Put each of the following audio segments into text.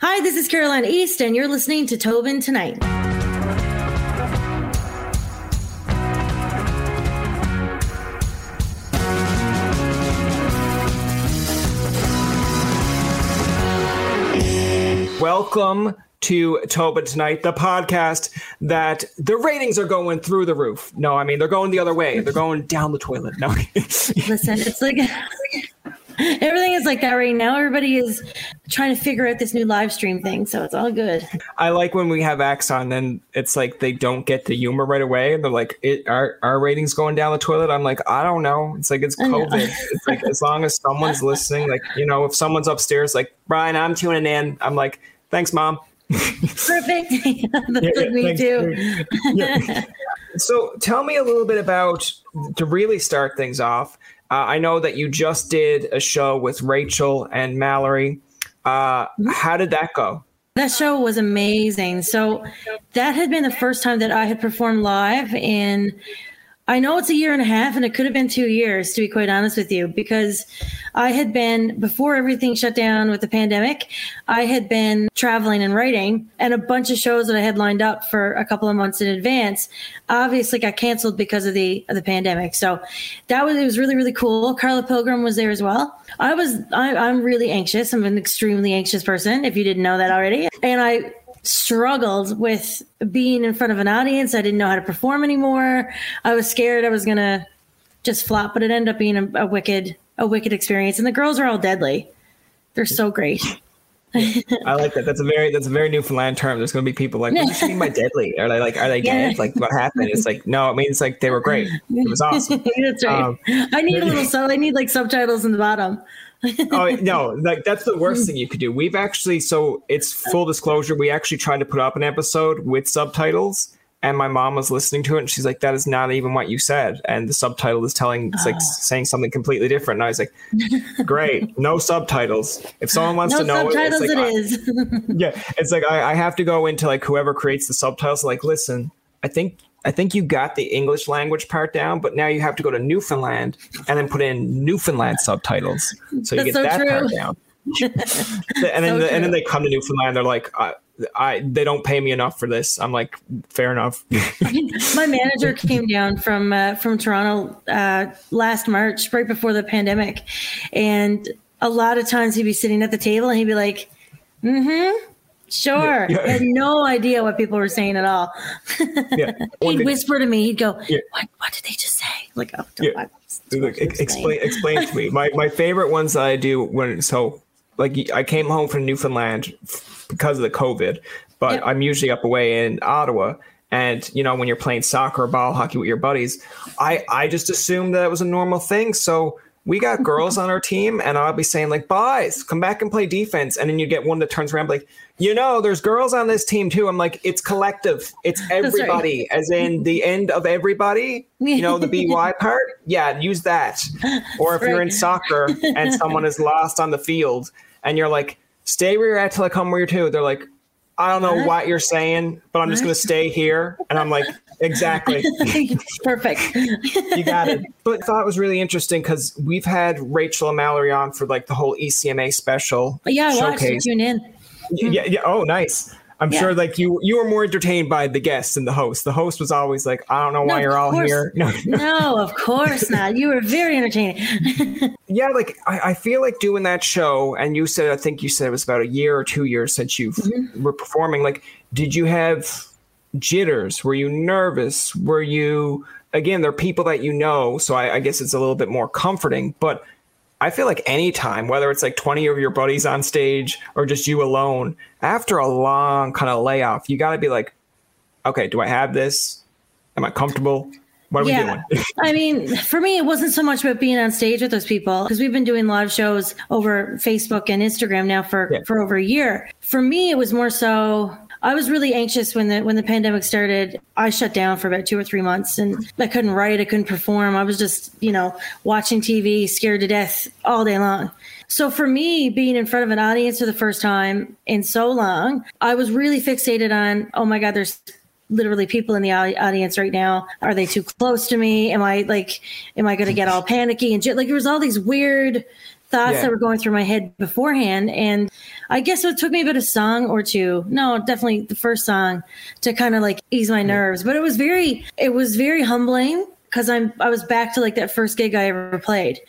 Hi, this is Caroline East, and you're listening to Tobin Tonight. Welcome to Tobin Tonight, the podcast that the ratings are going through the roof. No, I mean, they're going the other way. They're going down the toilet. No. Listen, it's like everything is like that right now. Everybody is trying to figure out this new live stream thing, so it's all good. I like when we have X on, then it's like they don't get the humor right away. And they're like, it, "Our our ratings going down the toilet." I'm like, I don't know. It's like it's COVID. it's like as long as someone's listening, like you know, if someone's upstairs, like Brian, I'm tuning in. I'm like, thanks, mom. Perfect. That's yeah, like me too. yeah. So tell me a little bit about to really start things off. Uh, I know that you just did a show with Rachel and Mallory. Uh, mm-hmm. how did that go? That show was amazing. So that had been the first time that I had performed live in I know it's a year and a half, and it could have been two years, to be quite honest with you, because I had been, before everything shut down with the pandemic, I had been traveling and writing, and a bunch of shows that I had lined up for a couple of months in advance obviously got canceled because of the of the pandemic. So that was it was really really cool. Carla Pilgrim was there as well. I was I, I'm really anxious. I'm an extremely anxious person. If you didn't know that already, and I struggled with being in front of an audience. I didn't know how to perform anymore. I was scared I was gonna just flop, but it ended up being a, a wicked, a wicked experience. And the girls are all deadly. They're so great. I like that. That's a very that's a very Newfoundland term. There's going to be people like, "What do you mean by deadly?" Are they like, "Are they yeah. Like, what happened?" It's like, no, it means like they were great. It was awesome. that's right. Um, I need a little so I need like subtitles in the bottom oh no, like that's the worst thing you could do. We've actually so it's full disclosure. We actually tried to put up an episode with subtitles, and my mom was listening to it, and she's like, "That is not even what you said," and the subtitle is telling, it's like ah. saying something completely different. And I was like, "Great, no subtitles. If someone wants no to know, subtitles it, it's like, it is. yeah, it's like I, I have to go into like whoever creates the subtitles. Like, listen, I think I think you got the English language part down, but now you have to go to Newfoundland and then put in Newfoundland subtitles, so you That's get so that true. part down. and then so the, and then they come to Newfoundland. They're like, I, I they don't pay me enough for this. I'm like, fair enough. My manager came down from uh, from Toronto uh, last March, right before the pandemic, and a lot of times he'd be sitting at the table and he'd be like, "Mm-hmm." Sure. Yeah, yeah. Had no idea what people were saying at all. yeah. He'd whisper to me. He'd go, yeah. what, what did they just say? Like, oh, don't yeah. Look, explain. explain to me. My my favorite ones that I do when so like I came home from Newfoundland because of the COVID, but yep. I'm usually up away in Ottawa. And you know, when you're playing soccer or ball hockey with your buddies, I I just assumed that it was a normal thing. So we got girls on our team, and I'll be saying like, "Boys, come back and play defense," and then you get one that turns around like, "You know, there's girls on this team too." I'm like, "It's collective. It's everybody, as in the end of everybody." You know, the by part. Yeah, use that. Or if right. you're in soccer and someone is lost on the field, and you're like, "Stay where you're at till I come where you're to," they're like, "I don't know what, what you're saying, but I'm just going to stay here," and I'm like. Exactly. Perfect. you got it. But I thought it was really interesting because we've had Rachel and Mallory on for like the whole ECMA special. Yeah, I watched it. Tune in. Yeah, yeah. Oh, nice. I'm yeah. sure like you you were more entertained by the guests than the host. The host was always like, I don't know why no, you're all here. No, no, of course not. You were very entertaining. yeah, like I, I, feel like doing that show, and you said I think you said it was about a year or two years since you mm-hmm. were performing. Like, did you have jitters? Were you nervous? Were you again? They're people that you know, so I, I guess it's a little bit more comforting. But I feel like anytime, whether it's like 20 of your buddies on stage or just you alone, after a long kind of layoff, you got to be like, okay, do I have this? Am I comfortable? What are yeah. we doing? I mean, for me, it wasn't so much about being on stage with those people because we've been doing live shows over Facebook and Instagram now for yeah. for over a year. For me, it was more so I was really anxious when the when the pandemic started. I shut down for about two or three months, and I couldn't write, I couldn't perform. I was just, you know, watching TV, scared to death all day long. So for me, being in front of an audience for the first time in so long, I was really fixated on, oh my God, there's literally people in the audience right now. Are they too close to me? Am I like, am I going to get all panicky and like there was all these weird thoughts yeah. that were going through my head beforehand. And I guess it took me about a song or two. No, definitely the first song to kind of like ease my nerves. But it was very, it was very humbling because I'm I was back to like that first gig I ever played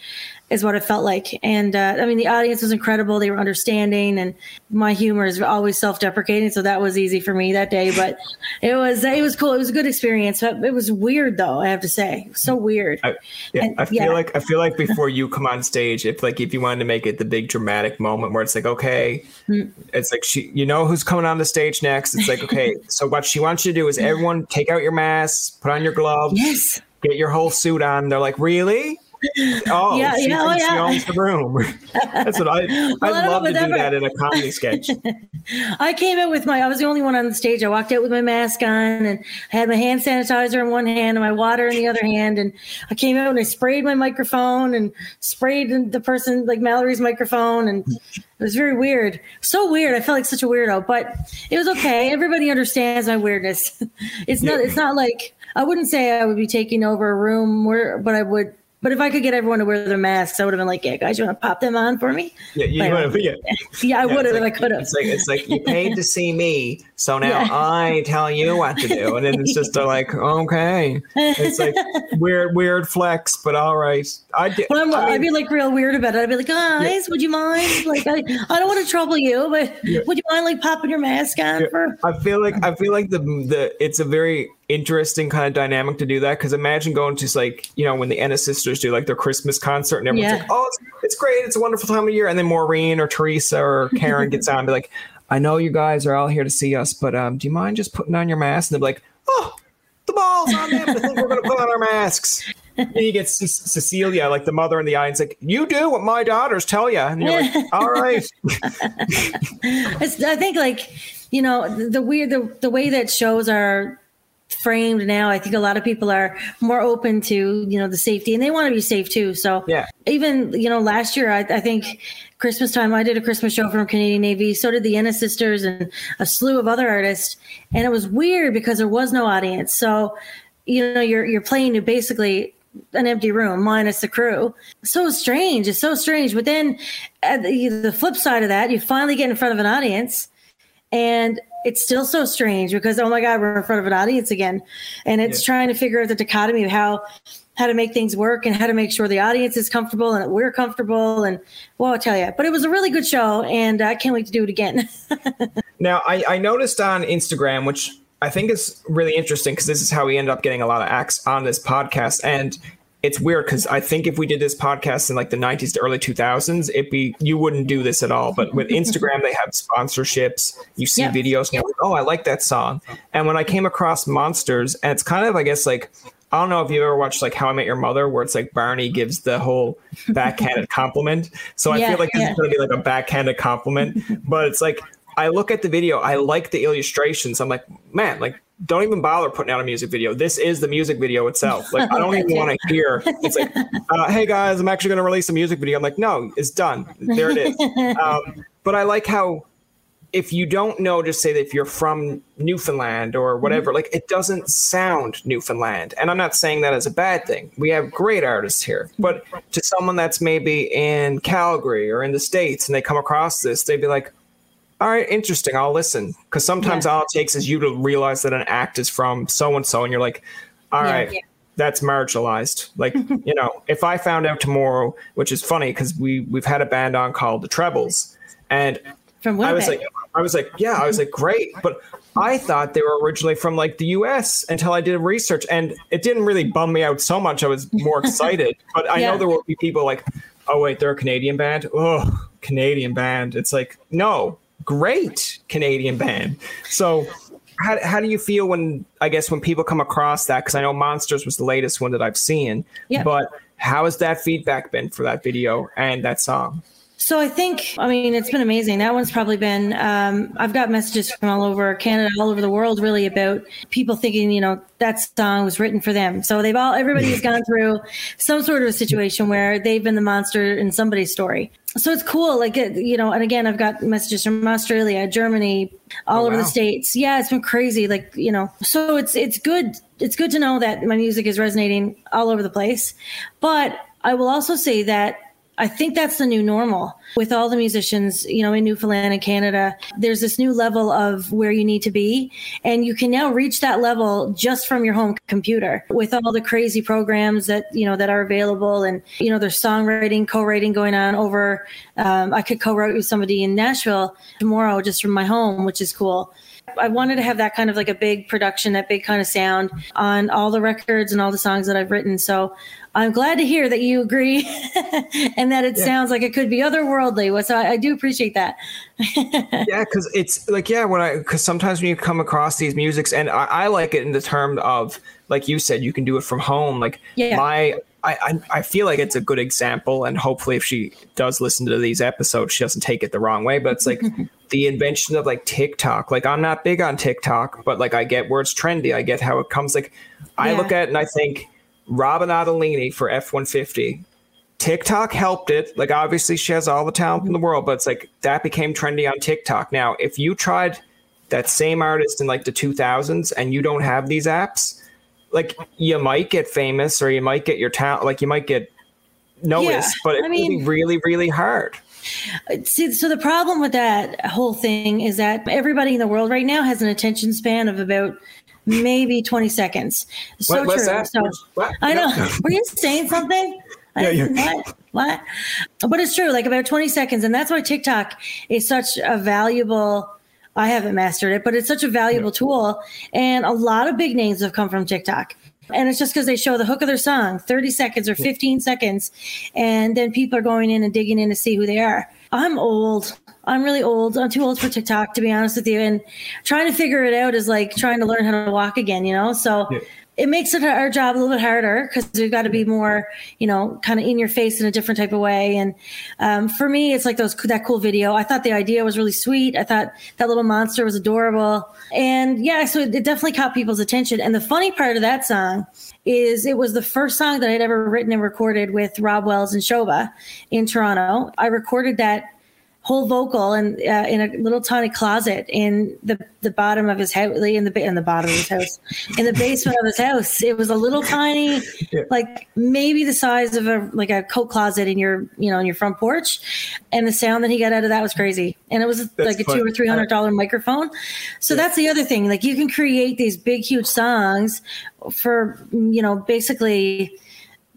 is what it felt like. And uh, I mean, the audience was incredible. They were understanding, and my humor is always self-deprecating, so that was easy for me that day. But it was it was cool. It was a good experience. But it was weird, though. I have to say, so weird. I, yeah, and, I feel yeah. like I feel like before you come on stage, if like if you wanted to make it the big dramatic moment where it's like, okay, mm. it's like she, you know, who's coming on the stage next. It's like, okay, so what she wants you to do is everyone take out your masks, put on your gloves, yes, get your whole suit on. They're like, really? Oh, yeah, she yeah, oh, yeah. she owns the room. That's what I. well, I'd love to do that in a comedy sketch. I came out with my. I was the only one on the stage. I walked out with my mask on, and I had my hand sanitizer in one hand and my water in the other hand. And I came out and I sprayed my microphone and sprayed the person like Mallory's microphone, and it was very weird. So weird. I felt like such a weirdo, but it was okay. Everybody understands my weirdness. It's not. It's not like I wouldn't say I would be taking over a room where, but I would but if I could get everyone to wear their masks, I would have been like, "Yeah, guys, you want to pop them on for me?" Yeah, you would have. Yeah, yeah, I would have. Like, I could have. It's like it's like you paid to see me, so now yeah. I tell you what to do, and then it's just like, okay, it's like weird, weird flex, but all right. I did. I mean, I'd be like real weird about it. I'd be like, guys, yeah. would you mind? Like, I, I don't want to trouble you, but yeah. would you mind like popping your mask on for? I feel like I feel like the the it's a very interesting kind of dynamic to do that because imagine going to like you know when the Ennis sisters do like their Christmas concert and everyone's yeah. like oh it's, it's, great it's a wonderful time of year and then Maureen or Teresa or Karen gets on and be like I know you guys are all here to see us but um, do you mind just putting on your mask? And they're like oh the ball's on them I think we're gonna put on our masks. And you get C- Cecilia like the mother in the eye and it's like you do what my daughters tell you and you're like all right. I think like you know the, the weird the, the way that shows are framed now. I think a lot of people are more open to, you know, the safety and they want to be safe too. So yeah, even, you know, last year, I, I think Christmas time, I did a Christmas show from Canadian Navy. So did the Ennis sisters and a slew of other artists. And it was weird because there was no audience. So, you know, you're, you're playing to basically an empty room minus the crew. So strange. It's so strange. But then at the, the flip side of that, you finally get in front of an audience and it's still so strange because oh my god we're in front of an audience again. And it's yeah. trying to figure out the dichotomy of how how to make things work and how to make sure the audience is comfortable and we're comfortable. And well i'll tell you but it was a really good show and i can't wait to do it again. Now I, I noticed on instagram which i think is really interesting because this is how we end up getting a lot of acts on this podcast. And it's weird because I think if we did this podcast in like the 90s to early 2000s, it be you wouldn't do this at all. But with Instagram, they have sponsorships. You see yeah. videos, and you're like, oh, I like that song. And when I came across Monsters, and it's kind of, I guess, like I don't know if you ever watched like How I Met Your Mother, where it's like Barney gives the whole backhanded compliment. So I yeah, feel like this yeah. is going to be like a backhanded compliment, but it's like I look at the video, I like the illustrations. I'm like, man, like don't even bother putting out a music video. This is the music video itself. Like I don't even want to hear. It's like, uh, hey guys, I'm actually going to release a music video. I'm like, no, it's done. There it is. Um, but I like how if you don't know, just say that if you're from Newfoundland or whatever, mm-hmm. like it doesn't sound Newfoundland. And I'm not saying that as a bad thing. We have great artists here. But to someone that's maybe in Calgary or in the States and they come across this, they'd be like, all right, interesting. I'll listen. Because sometimes yeah. all it takes is you to realize that an act is from so and so, and you're like, all yeah, right, yeah. that's marginalized. Like, you know, if I found out tomorrow, which is funny because we we've had a band on called the Trebles, and from I was like, I was like, yeah, I was like, great, but I thought they were originally from like the U.S. until I did research, and it didn't really bum me out so much. I was more excited, but I know there will be people like, oh wait, they're a Canadian band. Oh, Canadian band. It's like no, great Canadian band. So how, how do you feel when I guess when people come across that? Because I know Monsters was the latest one that I've seen. Yeah. But how has that feedback been for that video and that song? So I think, I mean, it's been amazing. That one's probably been, um, I've got messages from all over Canada, all over the world, really, about people thinking, you know, that song was written for them. So they've all, everybody has gone through some sort of a situation where they've been the monster in somebody's story. So it's cool. Like, you know, and again, I've got messages from Australia, Germany, all oh, over wow. the States. Yeah, it's been crazy. Like, you know, so it's, it's good. It's good to know that my music is resonating all over the place. But I will also say that I think that's the new normal with all the musicians, you know, in Newfoundland and Canada. There's this new level of where you need to be. And you can now reach that level just from your home computer with all the crazy programs that, you know, that are available. And, you know, there's songwriting, co-writing going on over, um, I could co-write with somebody in Nashville tomorrow just from my home, which is cool. I wanted to have that kind of like a big production, that big kind of sound on all the records and all the songs that I've written. So I'm glad to hear that you agree and that it yeah. sounds like it could be otherworldly. So I, I do appreciate that. yeah, because it's like, yeah, when I, because sometimes when you come across these musics, and I, I, like it in the term of, like you said, you can do it from home. Like yeah. my, I, I feel like it's a good example, and hopefully, if she does listen to these episodes, she doesn't take it the wrong way. But it's like the invention of like TikTok. Like I'm not big on TikTok, but like I get where it's trendy. I get how it comes. Like I look at it and I think Robin Ottolini for F one fifty. TikTok helped it. Like obviously she has all the talent in the world, but it's like that became trendy on TikTok. Now, if you tried that same artist in like the 2000s and you don't have these apps, like you might get famous or you might get your talent, like you might get noticed, yeah, but it's mean, really, really hard. See, so the problem with that whole thing is that everybody in the world right now has an attention span of about maybe 20 seconds. So what, true. So what? I know. No. Were you saying something? Yeah, yeah. What? What? But it's true, like about 20 seconds. And that's why TikTok is such a valuable I haven't mastered it, but it's such a valuable yeah. tool. And a lot of big names have come from TikTok. And it's just because they show the hook of their song, 30 seconds or 15 seconds. And then people are going in and digging in to see who they are. I'm old. I'm really old. I'm too old for TikTok, to be honest with you. And trying to figure it out is like trying to learn how to walk again, you know? So yeah. it makes it our job a little bit harder because we've got to be more, you know, kind of in your face in a different type of way. And um, for me, it's like those that cool video. I thought the idea was really sweet. I thought that little monster was adorable. And yeah, so it definitely caught people's attention. And the funny part of that song is it was the first song that I'd ever written and recorded with Rob Wells and Shoba in Toronto. I recorded that whole vocal and uh, in a little tiny closet in the the bottom of his house in the in the bottom of his house in the basement of his house. It was a little tiny yeah. like maybe the size of a like a coat closet in your you know in your front porch. And the sound that he got out of that was crazy. And it was that's like a two or three hundred dollar microphone. So yeah. that's the other thing. Like you can create these big huge songs for you know basically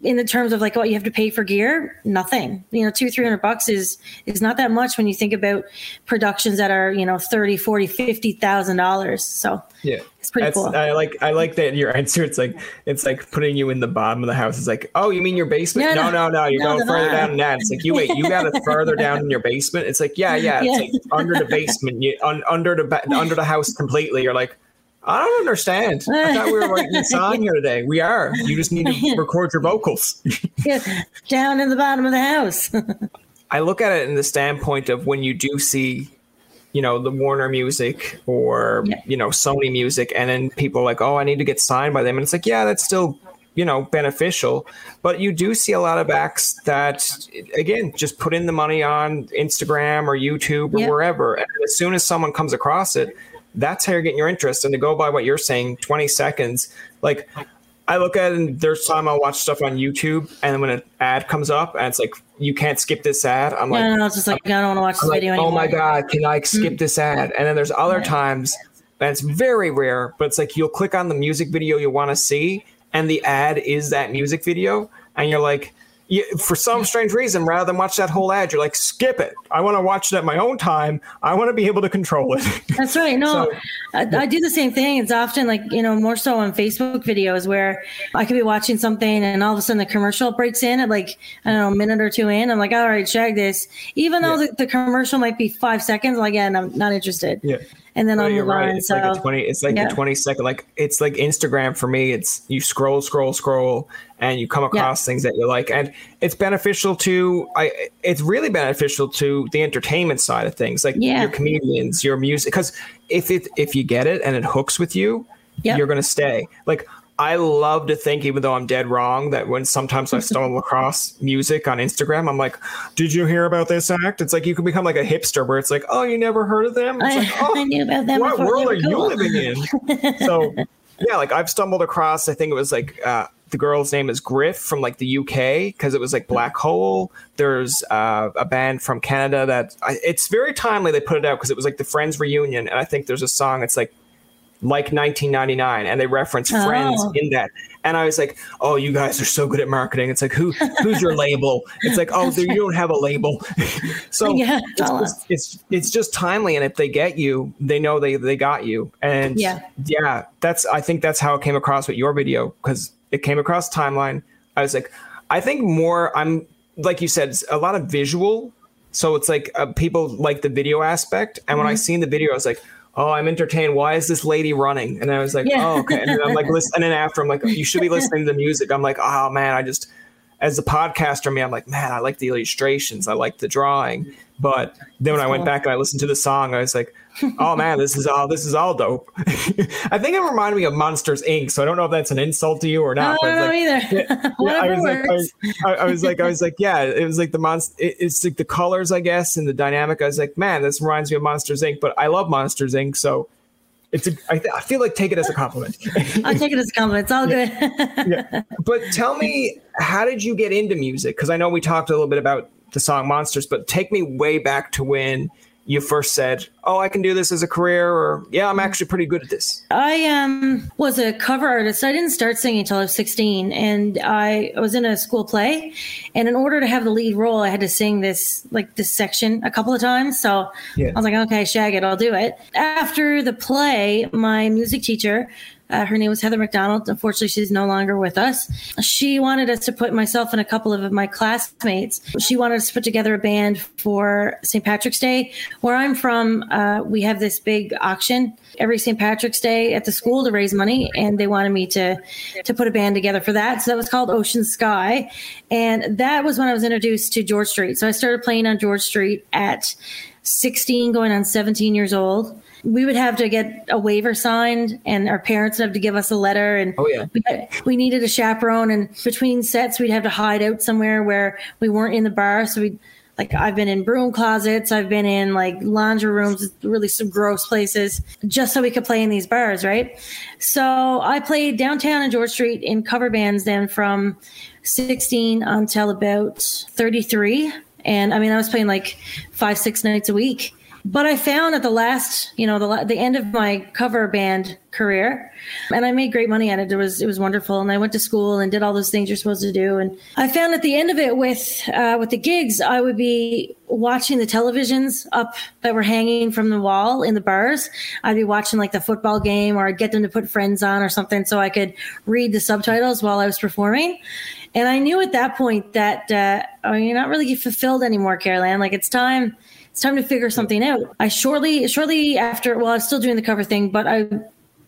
in the terms of like what you have to pay for gear? Nothing. You know two three hundred bucks is is not that much when you think about productions that are you know 30 40 50 thousand dollars. So yeah. it's pretty That's, cool. I like i like that your answer. It's like it's like putting you in the bottom of the house. It's like oh you mean your basement? No no. No, no you're no, going further down than that. It's like you wait you got it further down in your basement? It's like yeah yeah, yeah. it's like under the basement you un, under the under the house completely. You're like I don't understand. I thought we were writing a song here today. We are. You just need to record your vocals. down in the bottom of the house. I look at it in the standpoint of when you do see, you know, the Warner music or, yeah. you know, Sony music, and then people are like, oh, I need to get signed by them. And it's like, yeah, that's still, you know, beneficial. But you do see a lot of acts that, again, just put in the money on Instagram or YouTube or yeah. wherever. And as soon as someone comes across it, that's how you're getting your interest. And to go by what you're saying, 20 seconds, like I look at it and there's time I'll watch stuff on YouTube and then when an ad comes up and it's like, you can't skip this ad. I'm like, no, no, it's just like, I'm, I don't want to watch this video anymore. Oh my God, can I skip mm this ad? And then there's other right. times, and it's very rare, but it's like you'll click on the music video you want to see and the ad is that music video. And you're like, you, for some strange reason, rather than watch that whole ad, you're like, skip it. I want to watch it at my own time. I want to be able to control it. That's right. No, so, I, I, do the same thing. It's often like, you know, more so on Facebook videos where I could be watching something and all of a sudden the commercial breaks in at like, I don't know, a minute or two in. I'm like, all right, check this. Even though yeah. the, the, commercial might be five seconds, like, yeah, I'm not interested. Yeah. And then no, I'll move right. on. It's so, like a 20, it's like yeah. a 20 second, like it's like Instagram for me. It's you scroll, scroll, scroll, and you come across yeah. things that you like. And it's beneficial to, I, it's really beneficial to the entertainment side of things, like yeah. your comedians, your music. Cause if it, if you get it and it hooks with you, yep. you're going to stay. Like I love to think, even though I'm dead wrong, that when sometimes I stumble across music on Instagram, I'm like, "Did you hear about this act?" It's like you can become like a hipster, where it's like, "Oh, you never heard of them?" It's I, like, "Oh, I knew about them. What world are cool. you living in?" so, yeah, like I've stumbled across. I think it was like uh, the girl's name is Griff from like the UK because it was like Black Hole. There's uh, a band from Canada that I, it's very timely they put it out because it was like the Friends reunion, and I think there's a song. It's like like 1999 and they reference oh. friends in that. And i was like oh you guys are so good at marketing. It's like who who's your label? It's like oh you don't have a label. So yeah, it's, just, it's it's just timely and if they get you they know they they got you. And yeah. yeah that's i think that's how it came across with your video because it came across timeline. I was like i think more i'm like you said a lot of visual. So it's like uh, people like the video aspect. And mm-hmm. when i mm-hmm. seen the video i was like oh, I'm entertained. Why is this lady running? And I was like, yeah. oh, okay. And I'm like, listen, and then after I'm like, you should be listening to the music. I'm like, oh man, I just, as a podcaster, me, I'm like, man, I like the illustrations. I like the drawing. But then when That's I went cool. back and I listened to the song, I was like, oh man, this is all this is all dope. I think it reminded me of Monsters Inc. So I don't know if that's an insult to you or not. No, I don't know like, either. Yeah, I, was like, I, was, I, was like, I was like, yeah, it was like the monster. It, it's like the colors, I guess, and the dynamic. I was like, man, this reminds me of Monsters Inc. But I love Monsters Inc. So it's a, I, I feel like take it as a compliment. I'll take it as a compliment. It's all good. yeah. But tell me, how did you get into music? Because I know we talked a little bit about the song Monsters, but take me way back to when you first said, "Oh, I can do this as a career," or "Yeah, I'm actually pretty good at this"? I um was a cover artist. I didn't start singing until I was 16, and I was in a school play. And in order to have the lead role, I had to sing this like this section a couple of times. So yeah. I was like, "Okay, shag it, I'll do it." After the play, my music teacher uh, her name was Heather McDonald. Unfortunately, she's no longer with us. She wanted us to put myself and a couple of my classmates. She wanted us to put together a band for St. Patrick's Day. Where I'm from, uh, we have this big auction every St. Patrick's Day at the school to raise money, and they wanted me to to put a band together for that. So that was called Ocean Sky, and that was when I was introduced to George Street. So I started playing on George Street at 16, going on 17 years old we would have to get a waiver signed and our parents would have to give us a letter and oh yeah we, we needed a chaperone and between sets we'd have to hide out somewhere where we weren't in the bar so we like I've been in broom closets, I've been in like laundry rooms, really some gross places, just so we could play in these bars, right? So I played downtown in George Street in cover bands then from 16 until about 33. And I mean, I was playing like five, six nights a week. But I found at the last, you know, the the end of my cover band career, and I made great money at it. It was it was wonderful, and I went to school and did all those things you're supposed to do. And I found at the end of it with uh, with the gigs, I would be watching the televisions up that were hanging from the wall in the bars. I'd be watching like the football game, or I'd get them to put Friends on or something, so I could read the subtitles while I was performing. And I knew at that point that uh, oh, you're not really fulfilled anymore, Caroline. Like it's time it's time to figure something out. I shortly shortly after well, I was still doing the cover thing, but I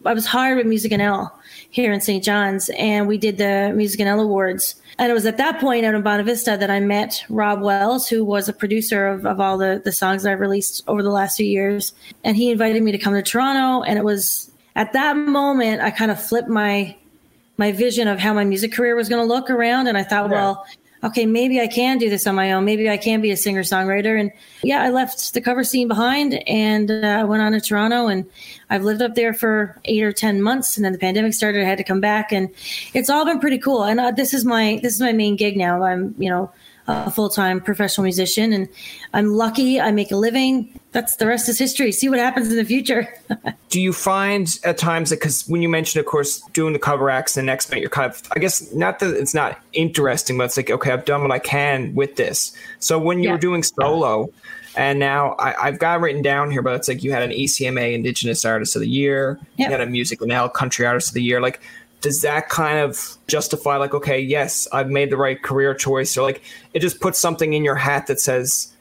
I was hired with Music NL here in St. John's and we did the Music NL Awards. And it was at that point out in Bonavista that I met Rob Wells, who was a producer of, of all the, the songs that I've released over the last few years. And he invited me to come to Toronto. And it was at that moment I kind of flipped my my vision of how my music career was going to look around. And I thought, yeah. well, okay, maybe I can do this on my own. Maybe I can be a singer songwriter. And yeah, I left the cover scene behind and I uh, went on to Toronto and I've lived up there for eight or 10 months. And then the pandemic started. I had to come back and it's all been pretty cool. And uh, this is my, this is my main gig now. I'm, you know, a full-time professional musician and i'm lucky i make a living that's the rest is history see what happens in the future do you find at times that because when you mentioned of course doing the cover acts and next minute you're kind of i guess not that it's not interesting but it's like okay i've done what i can with this so when you yeah. were doing solo and now I, have got written down here, but it's like you had an ECMA Indigenous Artist of the Year, yep. you had a Music NL Country Artist of the Year. Like, does that kind of justify like okay yes i've made the right career choice or like it just puts something in your hat that says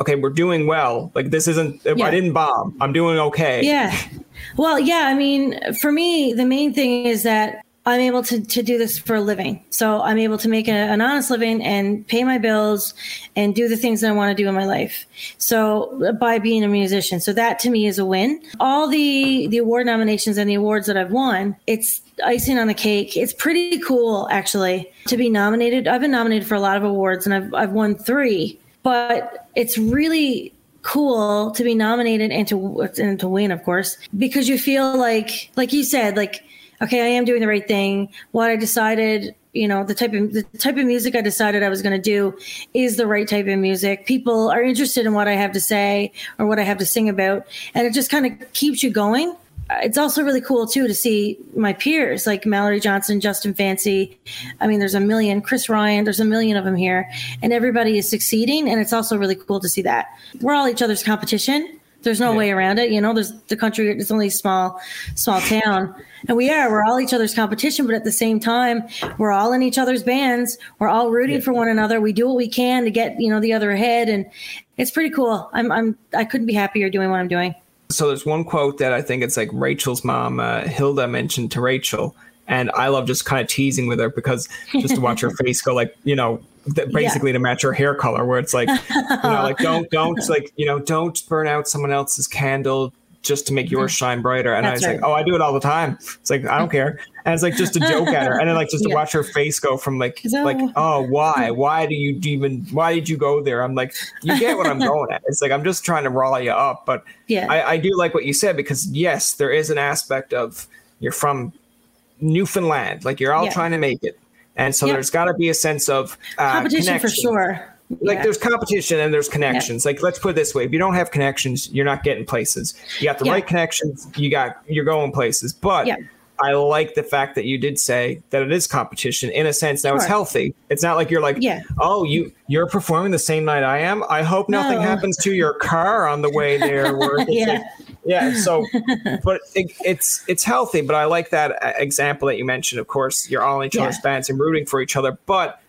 okay, we're doing well. Like this isn't yeah. I didn't bomb. I'm doing okay. Yeah. Well, yeah, I mean, for me, the main thing is that I'm able to, to do this for a living. So I'm able to make a, an honest living and pay my bills and do the things that I want to do in my life. So by being a musician. So that to me is a win. All the, the award nominations and the awards that I've won, it's icing on the cake. It's pretty cool actually to be nominated. I've been nominated for a lot of awards and I've, I've won three, but it's really cool to be nominated and to, and to win, of course, because you feel like, like you said, like, okay, I am doing the right thing. What I decided, you know, the type of the type of music I decided I was going to do is the right type of music. People are interested in what I have to say or what I have to sing about, and it just kind of keeps you going. It's also really cool too to see my peers like Mallory Johnson, Justin Fancy. I mean, there's a million, Chris Ryan, there's a million of them here, and everybody is succeeding. And it's also really cool to see that we're all each other's competition there's no yeah. way around it. You know, there's the country, it's only a small, small town. And we are, we're all each other's competition, but at the same time, we're all in each other's bands. We're all rooting yeah. for one another. We do what we can to get, you know, the other ahead. And it's pretty cool. I'm, I'm, I couldn't be happier doing what I'm doing. So there's one quote that I think it's like Rachel's mom, uh, Hilda mentioned to Rachel. And I love just kind of teasing with her because just to watch her face go like, you know, basically yeah. to match her hair color where it's like you know like don't don't like you know don't burn out someone else's candle just to make yours mm-hmm. shine brighter and That's i was right. like oh i do it all the time it's like i don't care and it's like just a joke at her and then like just yeah. to watch her face go from like so, like oh why why do you even why did you go there i'm like you get what i'm going at it's like i'm just trying to rally you up but yeah I, I do like what you said because yes there is an aspect of you're from newfoundland like you're all yeah. trying to make it and so yep. there's got to be a sense of uh, competition for sure. Like yeah. there's competition and there's connections. Like let's put it this way: if you don't have connections, you're not getting places. You got the yeah. right connections, you got you're going places. But yeah. I like the fact that you did say that it is competition in a sense. Now sure. it's healthy. It's not like you're like, yeah. oh, you you're performing the same night I am. I hope nothing no. happens to your car on the way there. yeah. Like, yeah. So, but it, it's it's healthy. But I like that uh, example that you mentioned. Of course, you're all in each other's yeah. bands and rooting for each other. But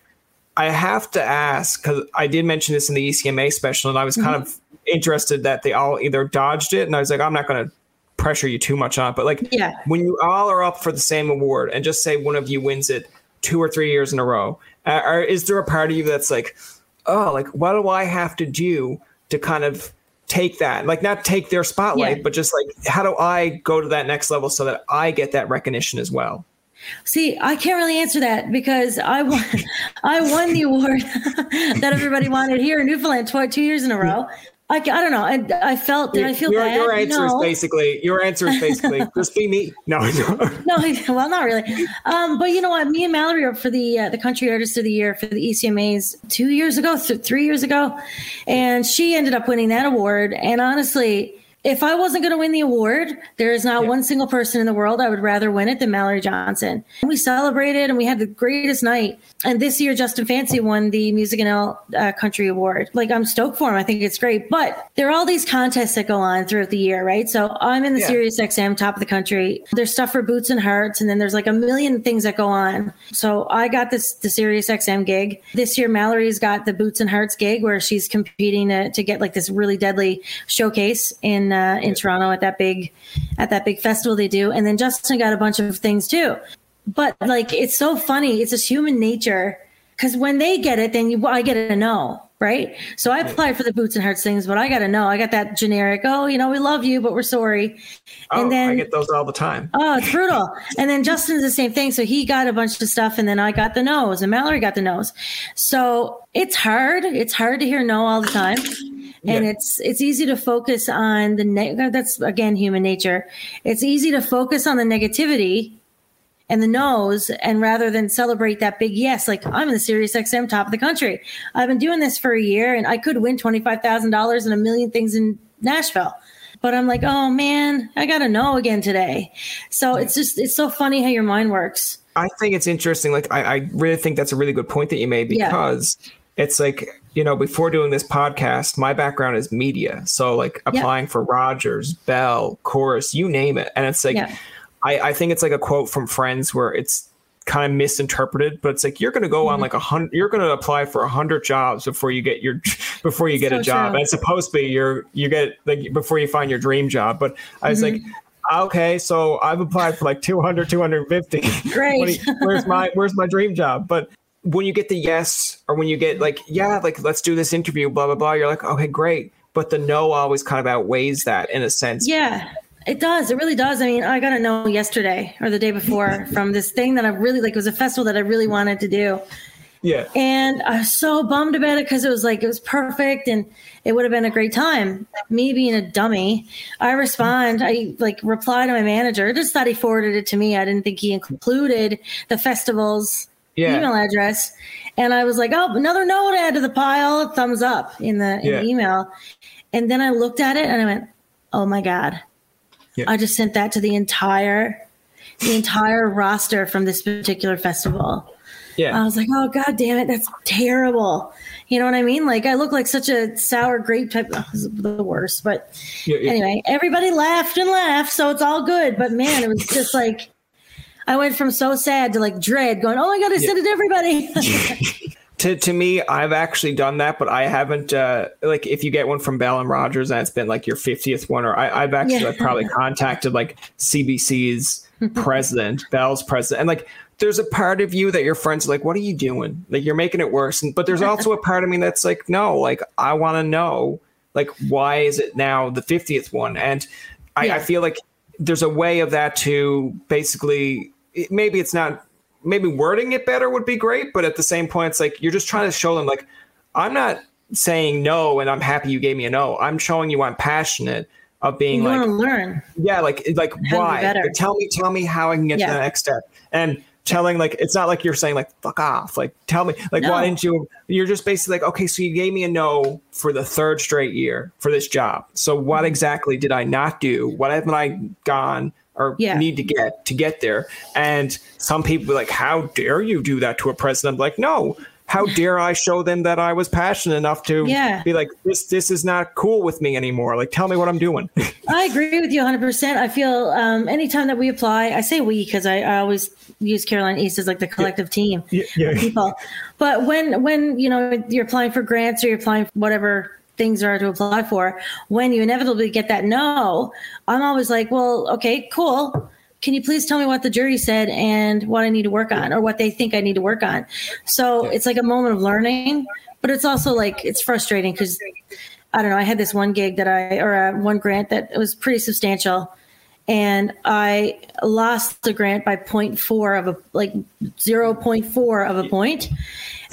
I have to ask because I did mention this in the ECMA special, and I was mm-hmm. kind of interested that they all either dodged it, and I was like, I'm not going to pressure you too much on it. But like, yeah. when you all are up for the same award, and just say one of you wins it two or three years in a row, uh, or is there a part of you that's like, oh, like what do I have to do to kind of take that like not take their spotlight yeah. but just like how do i go to that next level so that i get that recognition as well see i can't really answer that because i won i won the award that everybody wanted here in newfoundland two years in a row I, I don't know. I, I felt that I feel your, bad. Your answer no. is basically your answer is basically just be me. No, no, no. Well, not really. Um, but you know what? Me and Mallory are for the uh, the Country Artist of the Year for the ECMA's two years ago, th- three years ago, and she ended up winning that award. And honestly, if I wasn't going to win the award, there is not yeah. one single person in the world I would rather win it than Mallory Johnson. And we celebrated and we had the greatest night. And this year, Justin Fancy won the Music NL uh, Country Award. Like, I'm stoked for him. I think it's great. But there are all these contests that go on throughout the year, right? So I'm in the yeah. Sirius XM top of the country. There's stuff for Boots and Hearts, and then there's like a million things that go on. So I got this the Sirius XM gig. This year, Mallory's got the Boots and Hearts gig where she's competing to, to get like this really deadly showcase in uh, in Toronto at that big at that big festival they do. And then Justin got a bunch of things too. But like it's so funny. It's just human nature because when they get it, then you I get to know. Right. So I applied for the boots and hearts things, but I got to know. I got that generic, oh, you know, we love you, but we're sorry. Oh, and then I get those all the time. Oh, it's brutal. and then Justin's the same thing. So he got a bunch of stuff and then I got the nose and Mallory got the nose. So it's hard. It's hard to hear no all the time and yeah. it's it's easy to focus on the ne- uh, that's again human nature. It's easy to focus on the negativity and the no's and rather than celebrate that big yes like i'm in the sirius xm top of the country. I've been doing this for a year and i could win $25000 and a million things in nashville. But i'm like oh man i gotta know again today. So it's just it's so funny how your mind works. I think it's interesting like i, I really think that's a really good point that you made because yeah. it's like you know, before doing this podcast, my background is media. So like applying for Rogers, Bell, Corus, you name it. And it's like, I, I think it's like a quote from Friends where it's kind of misinterpreted, but it's like you're going to go mm-hmm. on like a hundred, you're going to apply for a hundred jobs before you get your, before you get so a job. True. And it's supposed to be your, you get like before you find your dream job. But I was mm-hmm. like, okay, so I've applied for like 200, 250. Great. where's my, where's my dream job? But when you get the yes, or when you get like, yeah, like let's do this interview, blah, blah, blah, you're like, okay, great. But the no always kind of outweighs that in a sense. Yeah. It does. It really does. I mean, I got a no yesterday or the day before from this thing that I really like. It was a festival that I really wanted to do. Yeah. And I was so bummed about it because it was like it was perfect and it would have been a great time. Me being a dummy, I respond, I like reply to my manager. I just thought he forwarded it to me. I didn't think he included the festival's yeah. email address. And I was like, oh, another note to add to the pile, thumbs up in the, in yeah. the email. And then I looked at it and I went, oh my God. Yeah. I just sent that to the entire the entire roster from this particular festival. Yeah. I was like, oh god damn it, that's terrible. You know what I mean? Like I look like such a sour grape type oh, the worst. But yeah, yeah. anyway, everybody laughed and laughed, so it's all good. But man, it was just like I went from so sad to like dread, going, "Oh my god, I sent it to everybody." to to me, I've actually done that, but I haven't. Uh, like, if you get one from Bell and Rogers, and it's been like your fiftieth one, or I, have actually yeah. like, probably contacted like CBC's president, Bell's president, and like. There's a part of you that your friends are like, "What are you doing? Like, you're making it worse." And, but there's also a part of me that's like, "No, like, I want to know, like, why is it now the 50th one?" And I, yeah. I feel like there's a way of that to basically maybe it's not maybe wording it better would be great, but at the same point, it's like you're just trying to show them like I'm not saying no and I'm happy you gave me a no. I'm showing you I'm passionate of being you like want to learn. Yeah, like like why? Like, tell me, tell me how I can get yeah. to the next step. And telling like it's not like you're saying like fuck off. Like tell me like no. why didn't you? You're just basically like okay, so you gave me a no for the third straight year for this job. So what mm-hmm. exactly did I not do? What haven't I gone? Or yeah. need to get to get there. And some people like, how dare you do that to a president? I'm like, no, how dare I show them that I was passionate enough to yeah. be like, this this is not cool with me anymore. Like, tell me what I'm doing. I agree with you 100%. I feel um, anytime that we apply, I say we because I, I, always use Caroline East as like the collective yeah. team yeah. people. But when when you know you're applying for grants or you're applying for whatever things are to apply for, when you inevitably get that no, I'm always like, well, okay, cool. Can you please tell me what the jury said and what I need to work on or what they think I need to work on? So it's like a moment of learning, but it's also like it's frustrating because I don't know. I had this one gig that I, or uh, one grant that was pretty substantial and I lost the grant by 0.4 of a like 0.4 of a point.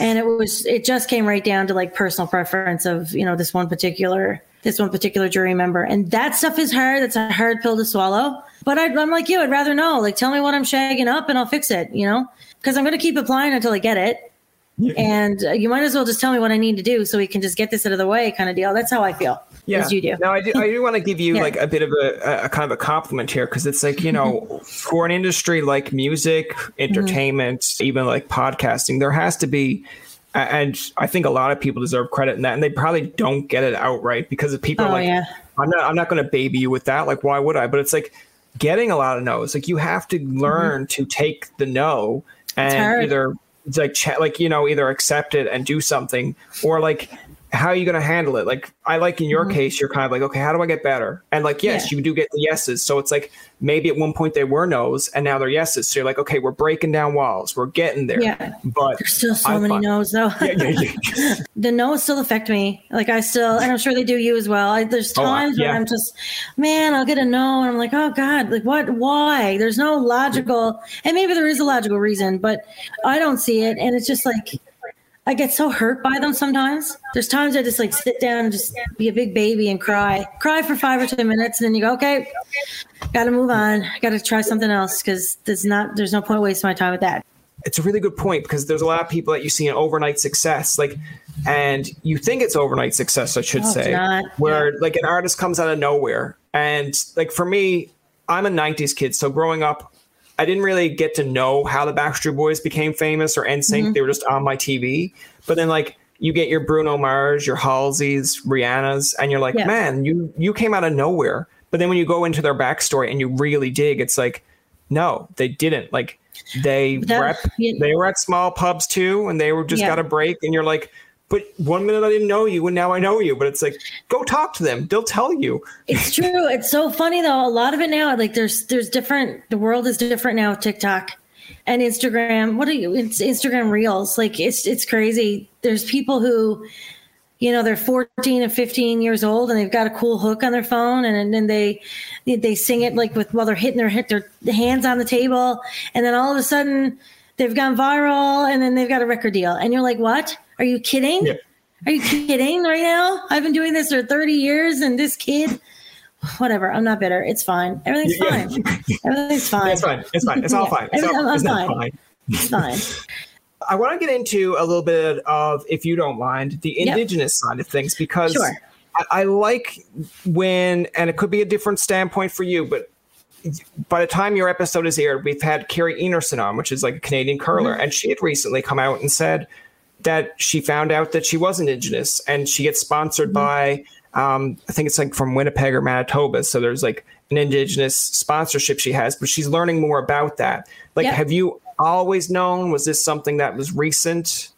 And it was it just came right down to like personal preference of, you know, this one particular this one particular jury member. And that stuff is hard. that's a hard pill to swallow. But I, am like you. I'd rather know. Like, tell me what I'm shagging up, and I'll fix it. You know, because I'm going to keep applying until I get it. Yeah. And uh, you might as well just tell me what I need to do so we can just get this out of the way, kind of deal. That's how I feel yeah. as you do. Now, I do, I do want to give you yeah. like a bit of a, a, kind of a compliment here because it's like, you know, for an industry like music, entertainment, mm-hmm. even like podcasting, there has to be, and I think a lot of people deserve credit in that, and they probably don't get it outright because of people oh, like, yeah. I'm not, I'm not going to baby you with that. Like, why would I? But it's like getting a lot of no's. Like, you have to learn mm-hmm. to take the no and either like like you know either accept it and do something or like how are you going to handle it? Like, I like in your mm-hmm. case, you're kind of like, okay, how do I get better? And like, yes, yeah. you do get the yeses. So it's like maybe at one point they were no's and now they're yeses. So you're like, okay, we're breaking down walls. We're getting there. Yeah. But there's still so I many find- no's though. yeah, yeah, the no's still affect me. Like, I still, and I'm sure they do you as well. I, there's times oh, yeah. I'm just, man, I'll get a no. And I'm like, oh God, like what, why? There's no logical, and maybe there is a logical reason, but I don't see it. And it's just like, I get so hurt by them sometimes. There's times I just like sit down and just be a big baby and cry, cry for five or ten minutes, and then you go, okay, got to move on. Got to try something else because there's not, there's no point wasting my time with that. It's a really good point because there's a lot of people that you see in overnight success, like, and you think it's overnight success, I should oh, say, where yeah. like an artist comes out of nowhere, and like for me, I'm a '90s kid, so growing up, I didn't really get to know how the Backstreet Boys became famous or NSYNC. Mm-hmm. They were just on my TV. But then like you get your Bruno Mars, your Halseys, Rihanna's, and you're like, man, you you came out of nowhere. But then when you go into their backstory and you really dig, it's like no, they didn't. Like they that, rep, they were at small pubs too, and they were just yeah. got a break. And you're like, but one minute I didn't know you, and now I know you. But it's like, go talk to them; they'll tell you. It's true. It's so funny though. A lot of it now, like there's there's different. The world is different now. TikTok and Instagram. What are you? It's Instagram Reels. Like it's it's crazy. There's people who you know they're 14 and 15 years old and they've got a cool hook on their phone and then they they sing it like with while they're hitting their hit their hands on the table and then all of a sudden they've gone viral and then they've got a record deal and you're like what are you kidding? Yeah. are you kidding right now? I've been doing this for 30 years and this kid whatever i'm not bitter. It's fine. Everything's yeah, fine. Everything's fine it's fine. it's fine. It's all fine. It's, all, it's fine. fine. It's fine. I want to get into a little bit of, if you don't mind, the indigenous yep. side of things because sure. I, I like when, and it could be a different standpoint for you, but by the time your episode is aired, we've had Kerri Einarson on, which is like a Canadian curler, mm-hmm. and she had recently come out and said that she found out that she was Indigenous, and she gets sponsored mm-hmm. by, um, I think it's like from Winnipeg or Manitoba. So there's like an Indigenous sponsorship she has, but she's learning more about that. Like, yep. have you always known? Was this something that was recent?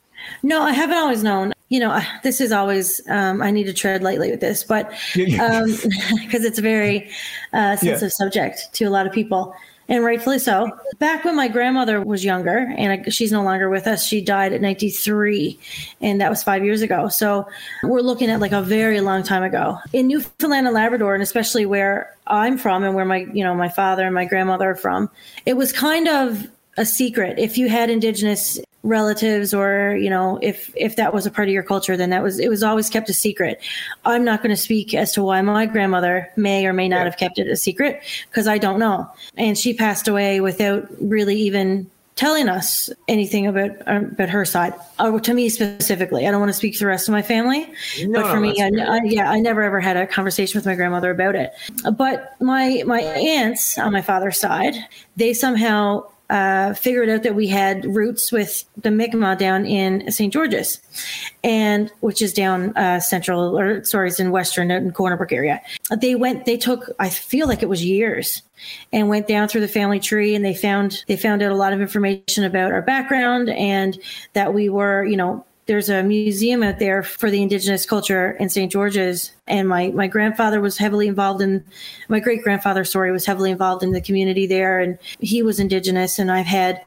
No, I haven't always known. You know, this is always, um, I need to tread lightly with this, but because um, it's a very uh, sensitive yeah. subject to a lot of people, and rightfully so. Back when my grandmother was younger, and she's no longer with us, she died at 93, and that was five years ago. So we're looking at like a very long time ago. In Newfoundland and Labrador, and especially where I'm from and where my, you know, my father and my grandmother are from, it was kind of a secret. If you had indigenous relatives or you know if if that was a part of your culture then that was it was always kept a secret. I'm not going to speak as to why my grandmother may or may not yeah. have kept it a secret because i don't know. And she passed away without really even telling us anything about uh, about her side or uh, to me specifically. I don't want to speak to the rest of my family no, but for me I, I, yeah i never ever had a conversation with my grandmother about it. But my my aunts on my father's side they somehow uh, figured out that we had roots with the Mi'kmaq down in St. George's, and which is down uh, central or sorry, it's in western in Corner Brook area. They went. They took. I feel like it was years, and went down through the family tree, and they found they found out a lot of information about our background and that we were, you know, there's a museum out there for the indigenous culture in St. George's. And my, my grandfather was heavily involved in, my great grandfather, sorry, was heavily involved in the community there. And he was indigenous. And I've had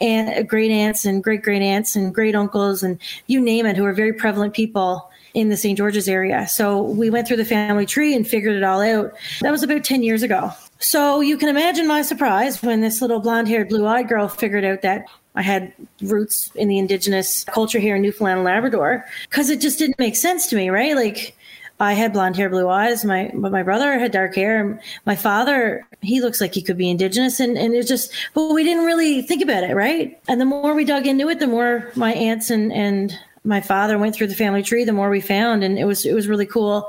aunt, great aunts and great great aunts and great uncles and you name it, who are very prevalent people in the St. George's area. So we went through the family tree and figured it all out. That was about 10 years ago. So you can imagine my surprise when this little blonde haired, blue eyed girl figured out that I had roots in the indigenous culture here in Newfoundland and Labrador because it just didn't make sense to me, right? Like I had blonde hair, blue eyes. My but my brother had dark hair. My father, he looks like he could be indigenous, and and it's just, but we didn't really think about it, right? And the more we dug into it, the more my aunts and and my father went through the family tree, the more we found, and it was it was really cool.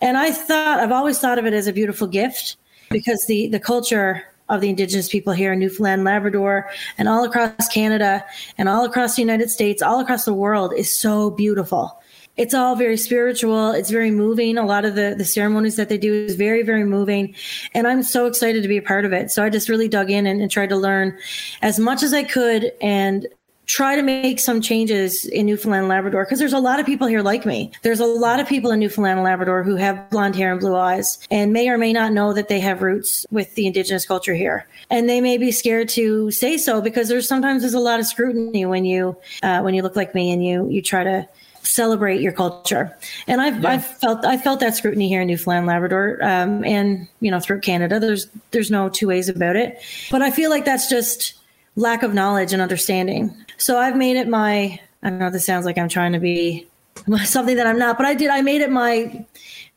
And I thought I've always thought of it as a beautiful gift because the the culture of the indigenous people here in Newfoundland, Labrador, and all across Canada and all across the United States, all across the world is so beautiful. It's all very spiritual. It's very moving. A lot of the, the ceremonies that they do is very, very moving. And I'm so excited to be a part of it. So I just really dug in and, and tried to learn as much as I could and try to make some changes in Newfoundland and Labrador because there's a lot of people here like me. There's a lot of people in Newfoundland and Labrador who have blonde hair and blue eyes and may or may not know that they have roots with the indigenous culture here. And they may be scared to say so because there's sometimes there's a lot of scrutiny when you uh, when you look like me and you you try to celebrate your culture. And I've, yeah. I've felt I felt that scrutiny here in Newfoundland, Labrador, um, and you know through Canada. There's there's no two ways about it. But I feel like that's just lack of knowledge and understanding. So I've made it my, I don't know, this sounds like I'm trying to be something that I'm not, but I did, I made it my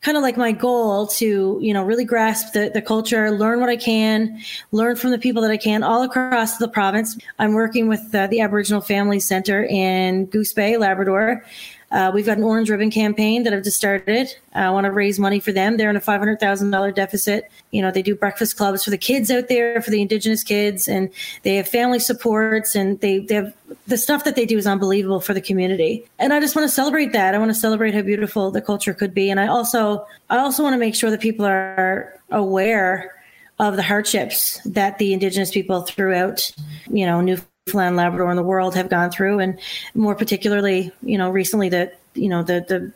kind of like my goal to, you know, really grasp the, the culture, learn what I can, learn from the people that I can all across the province. I'm working with uh, the Aboriginal Family Center in Goose Bay, Labrador. Uh, we've got an orange ribbon campaign that I've just started. I want to raise money for them. They're in a $500,000 deficit. You know, they do breakfast clubs for the kids out there, for the Indigenous kids, and they have family supports, and they, they have the stuff that they do is unbelievable for the community. And I just want to celebrate that. I want to celebrate how beautiful the culture could be. And I also, I also want to make sure that people are aware of the hardships that the indigenous people throughout, you know, Newfoundland, Labrador, and the world have gone through, and more particularly, you know, recently the you know the the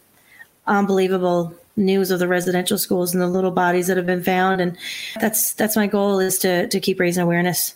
unbelievable news of the residential schools and the little bodies that have been found, and that's that's my goal is to to keep raising awareness.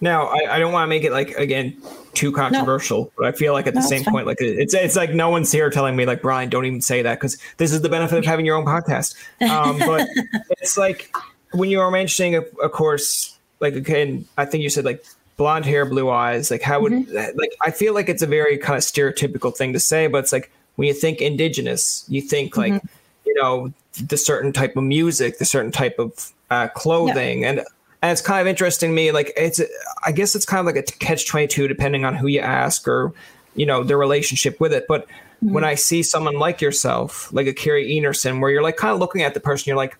Now, I, I don't want to make it like again too controversial, no. but I feel like at the no, same point, like it's it's like no one's here telling me like Brian, don't even say that because this is the benefit of having your own podcast. Um, but it's like when you were mentioning, of, of course, like again, I think you said like blonde hair, blue eyes. Like how would mm-hmm. like I feel like it's a very kind of stereotypical thing to say, but it's like when you think indigenous, you think like mm-hmm. you know the certain type of music, the certain type of uh, clothing, yeah. and and it's kind of interesting to me. Like it's, I guess it's kind of like a catch twenty two, depending on who you ask or, you know, their relationship with it. But mm-hmm. when I see someone like yourself, like a Kerri Einarson, where you're like kind of looking at the person, you're like,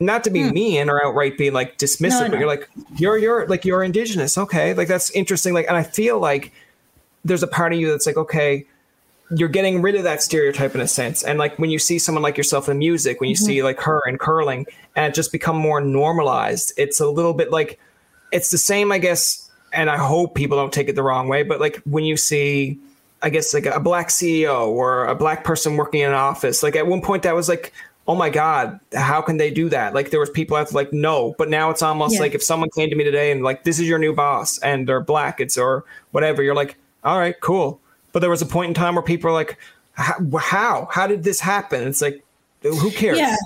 not to be mm. mean or outright be like dismissive, no, but you're like, you're you're like you're indigenous, okay, like that's interesting. Like, and I feel like there's a part of you that's like, okay, you're getting rid of that stereotype in a sense. And like when you see someone like yourself in music, when you mm-hmm. see like her in curling, and it just become more normalized, it's a little bit like it's the same, I guess. And I hope people don't take it the wrong way, but like when you see, I guess like a black CEO or a black person working in an office, like at one point that was like, oh my god, how can they do that? Like there was people out like no, but now it's almost yeah. like if someone came to me today and like this is your new boss and they're black, it's or whatever, you're like, all right, cool but there was a point in time where people are like, how? How did this happen? It's like, who cares? Yeah,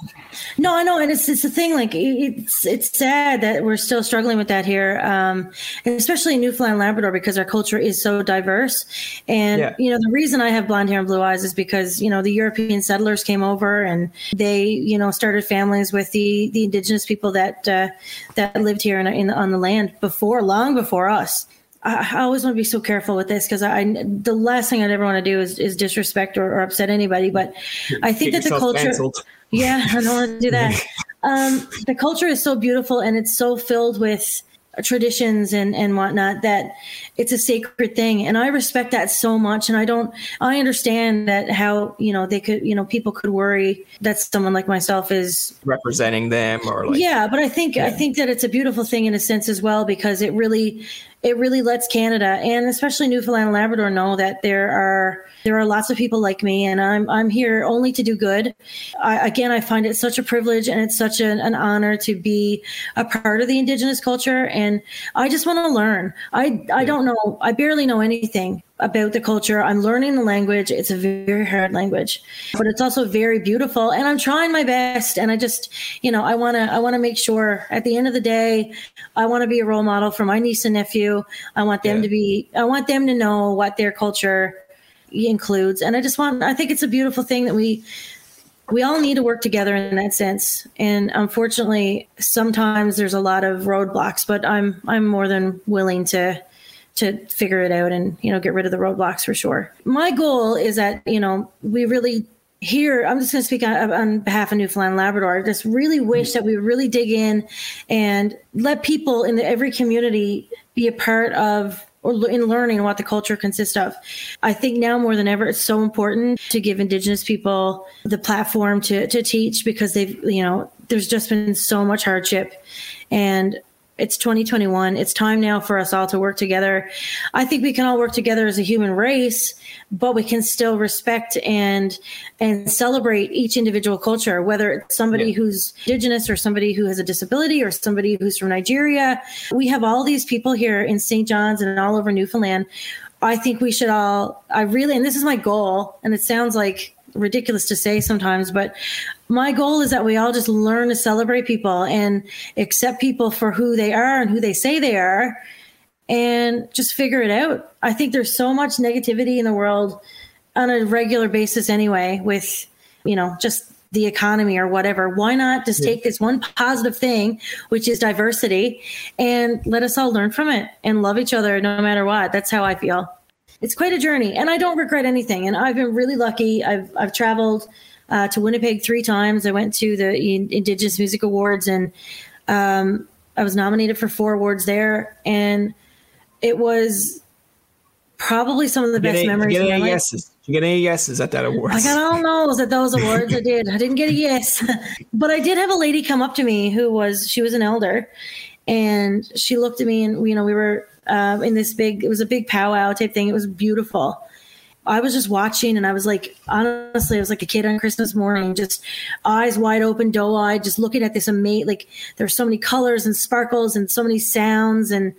no, I know, and it's it's the thing. Like it's it's sad that we're still struggling with that here, um, especially in Newfoundland Labrador because our culture is so diverse. And yeah. you know, the reason I have blonde hair and blue eyes is because you know the European settlers came over and they you know started families with the the indigenous people that uh, that lived here in, in on the land before, long before us. I, always want to be so careful with this because I the last thing I'd ever want to do is, is disrespect or, or upset anybody. But I think Get that the culture, canceled. yeah, I don't want to do that. um, the culture is so beautiful and it's so filled with traditions and and whatnot that it's a sacred thing and i respect that so much and i don't i understand that how you know they could you know people could worry that someone like myself is representing them or like yeah but i think yeah. i think that it's a beautiful thing in a sense as well because it really it really lets Canada and especially Newfoundland and Labrador know that there are there are lots of people like me, and I'm I'm here only to do good. I, again, I find it such a privilege and it's such an, an honor to be a part of the Indigenous culture, and I just want to learn. I I don't know. I barely know anything about the culture. I'm learning the language. It's a very hard language, but it's also very beautiful. And I'm trying my best. And I just, you know, I want to, I want to make sure at the end of the day, I want to be a role model for my niece and nephew. I want them yeah. to be, I want them to know what their culture includes. And I just want, I think it's a beautiful thing that we, we all need to work together in that sense and unfortunately sometimes there's a lot of roadblocks but i'm i'm more than willing to to figure it out and you know get rid of the roadblocks for sure. My goal is that you know we really here i'm just going to speak on, on, behalf of newfoundland labrador. I just really wish that we really dig in and let people in the, every community be a part of or in learning what the culture consists of. I think now more than ever it's so important to give indigenous people the platform to, to teach because they've you know there's just been so much hardship. And it's 2021. It's time now for us all to work together. I think we can all work together as a human race, but we can still respect and and celebrate each individual culture, whether it's somebody yeah. who's indigenous or somebody who has a disability or somebody who's from Nigeria. We have all these people here in St. John's and all over Newfoundland. I think we should all I really and this is my goal and it sounds like ridiculous to say sometimes, but my goal is that we all just learn to celebrate people and accept people for who they are and who they say they are and just figure it out. I think there's so much negativity in the world on a regular basis anyway with, you know, just the economy or whatever. Why not just take this one positive thing, which is diversity, and let us all learn from it and love each other no matter what? That's how I feel it's quite a journey and I don't regret anything. And I've been really lucky. I've, I've traveled uh, to Winnipeg three times. I went to the Indigenous Music Awards and um, I was nominated for four awards there. And it was probably some of the best memories. Get any yeses? Did you get any yeses at that award? I got all no's at those awards. I did. I didn't get a yes, but I did have a lady come up to me who was she was an elder, and she looked at me and you know we were uh, in this big. It was a big powwow type thing. It was beautiful. I was just watching and I was like, honestly, I was like a kid on Christmas morning, just eyes wide open, doe eyed, just looking at this amazing, like there's so many colors and sparkles and so many sounds. And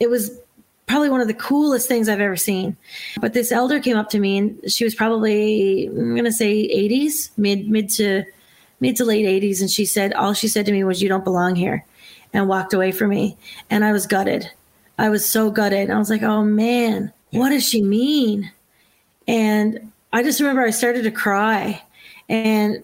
it was probably one of the coolest things I've ever seen. But this elder came up to me and she was probably, I'm to say 80s, mid, mid to, mid to late 80s. And she said, all she said to me was, you don't belong here and walked away from me. And I was gutted. I was so gutted. I was like, oh man, what does she mean? And I just remember I started to cry and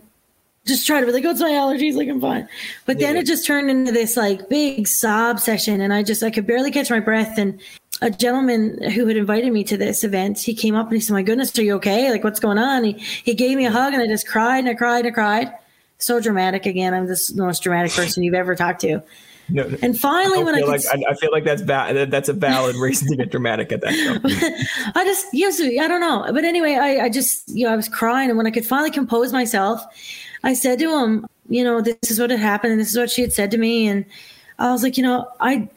just try to be like, oh, it's my allergies, like I'm fine. But then it just turned into this like big sob session. And I just, I could barely catch my breath. And a gentleman who had invited me to this event, he came up and he said, my goodness, are you okay? Like, what's going on? He, he gave me a hug and I just cried and I cried and I cried. So dramatic again. I'm the most dramatic person you've ever talked to. No, and finally, I when I, like, I, I, feel like that's va- that's a valid reason to get dramatic at that. I just usually I don't know, but anyway, I, I just you know I was crying, and when I could finally compose myself, I said to him, you know, this is what had happened, and this is what she had said to me, and I was like, you know, I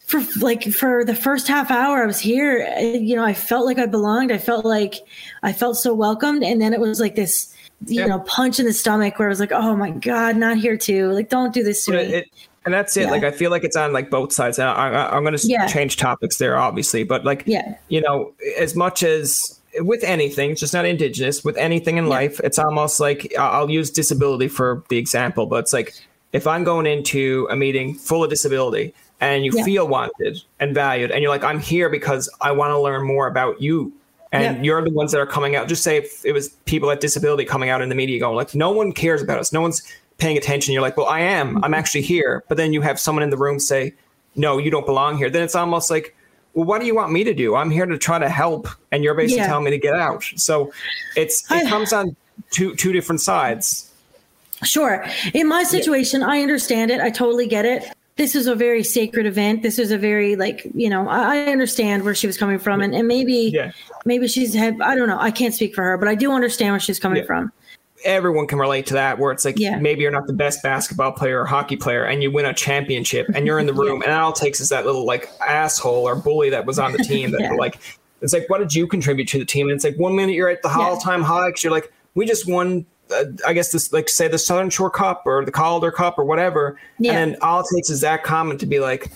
for like for the first half hour I was here, eh, you know, I felt like I belonged. I felt like I felt so welcomed, and then it was like this you yeah. know punch in the stomach where I was like, oh my god, not here too. Like, don't do this to me. It, and that's it. Yeah. Like I feel like it's on like both sides. And I, am going to yeah. change topics there, obviously, but like, yeah, you know, as much as with anything, it's just not indigenous, with anything in yeah. life, it's almost like I'll use disability for the example, but it's like if I'm going into a meeting full of disability and you feel wanted and valued, and you're like, I'm here because I want to learn more about you. And you're the ones that are coming out. Just say if it was people at disability coming out in the media going like, no one cares about us. No one's paying attention, you're like, well, I am, I'm mm-hmm. actually here. But then you have someone in the room say, no, you don't belong here. Then it's almost like, well, what do you want me to do? I'm here to try to help, and you're basically yeah. telling me to get out. So it's it comes on two two different sides. Sure. In my situation, yeah. I understand it. I totally get it. This is a very sacred event. This is a very like you know I, understand where she was coming from, and, and maybe yeah. maybe she's had I don't know. I can't speak for her, but I do understand where she's coming from everyone can relate to that where it's like yeah. maybe you're not the best basketball player or hockey player and you win a championship and you're in the room and all it takes is that little like asshole or bully that was on the team that yeah. like it's like what did you contribute to the team? And it's like one minute you're at the yeah. all-time high because you're like we just won uh, I guess this like say the Southern Shore Cup or the Calder Cup or whatever. Yeah. and then all it takes is that comment to be like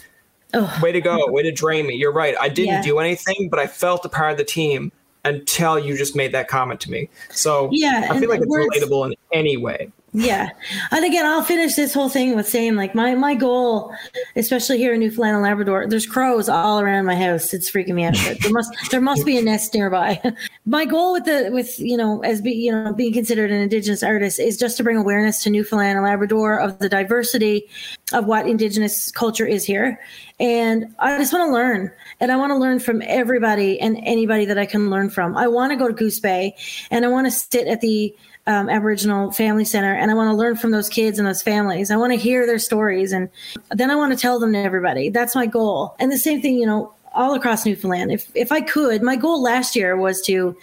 way to go. Way to drain me. You're right. I didn't do anything but I felt a part of the team until you just made that comment to me. So yeah, I feel like it's relatable in any way. Yeah. And again, I'll finish this whole thing with saying like my my goal, especially here in Newfoundland and Labrador, there's crows all around my house. It's freaking me out. There must there must be a nest nearby. my goal with the with you know as be you know being considered an indigenous artist is just to bring awareness to Newfoundland and Labrador of the diversity of what indigenous culture is here. And I just want to learn and I want to learn from everybody and anybody that I can learn from. I want to go to Goose Bay and I want to sit at the um, Aboriginal Family Center, and I want to learn from those kids and those families. I want to hear their stories, and then I want to tell them to everybody. That's my goal. And the same thing, you know, all across Newfoundland. If if I could, my goal last year was to,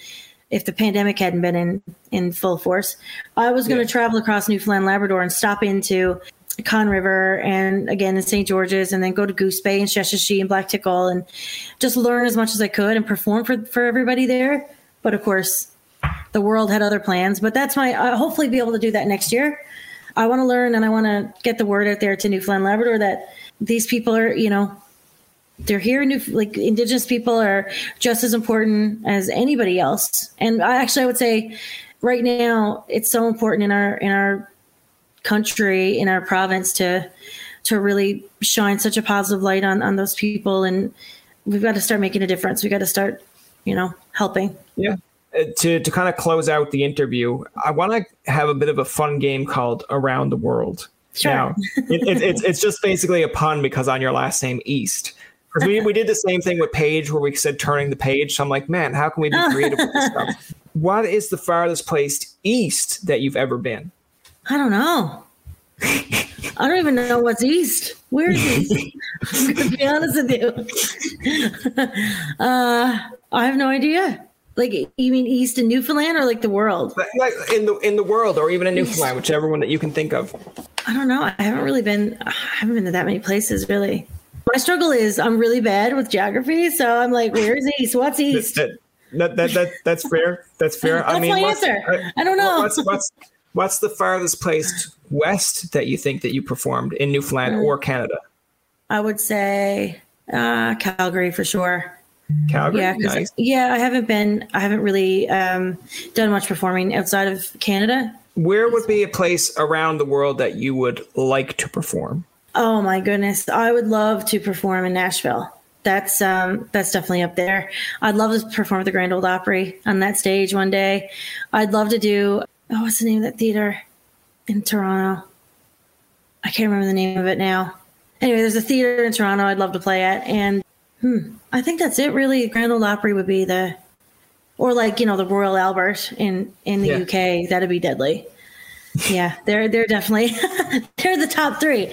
if the pandemic hadn't been in in full force, I was going to yeah. travel across Newfoundland, Labrador, and stop into Conne River and again in St. George's and then go to Goose Bay and Sheshatshiu and Black Tickle and just learn as much as I could and perform for, for everybody there. But of course, the world had other plans. But that's my I'll hopefully be able to do that next year. I want to learn and I want to get the word out there to Newfoundland Labrador that these people are, you know, they're here. New like Indigenous people are just as important as anybody else. And I actually I would say right now it's so important in our in our country in our province to to really shine such a positive light on on those people and we've got to start making a difference we got to start you know helping yeah uh, to to kind of close out the interview, I want to have a bit of a fun game called Around the World. Sure. Now, it, it, it's it's just basically a pun because on your last name East. Because we, we did the same thing with Page where we said turning the page. So I'm like, man, how can we be creative with this stuff? What is the farthest place east that you've ever been? I don't know. I don't even know what's east. Where is east? to be honest with you. Uh, I have no idea. Like you mean East in Newfoundland or like the world? Like in the in the world or even in Newfoundland, whichever one that you can think of. I don't know. I haven't really been. I haven't been to that many places really. My struggle is I'm really bad with geography, so I'm like, where's east? What's east? That, that, that, that that's fair. That's fair. That's I mean, my what's, answer. I, I don't know. What's, what's what's the farthest place west that you think that you performed in Newfoundland Mm. or Canada? I would say uh, Calgary for sure. Calgary. Yeah, nice. yeah. I haven't been. I haven't really um, done much performing outside of Canada. Where would be a place around the world that you would like to perform? Oh my goodness, I would love to perform in Nashville. That's um that's definitely up there. I'd love to perform at the Grand Ole Opry on that stage one day. I'd love to do oh what's the name of that theater in Toronto? I can't remember the name of it now. Anyway, there's a theater in Toronto I'd love to play at and hmm, I think that's it really. Grand Ole Opry would be the or like, you know, the Royal Albert in in the Yeah. UK. That'd be deadly. Yeah, they're they're definitely they're the top 3.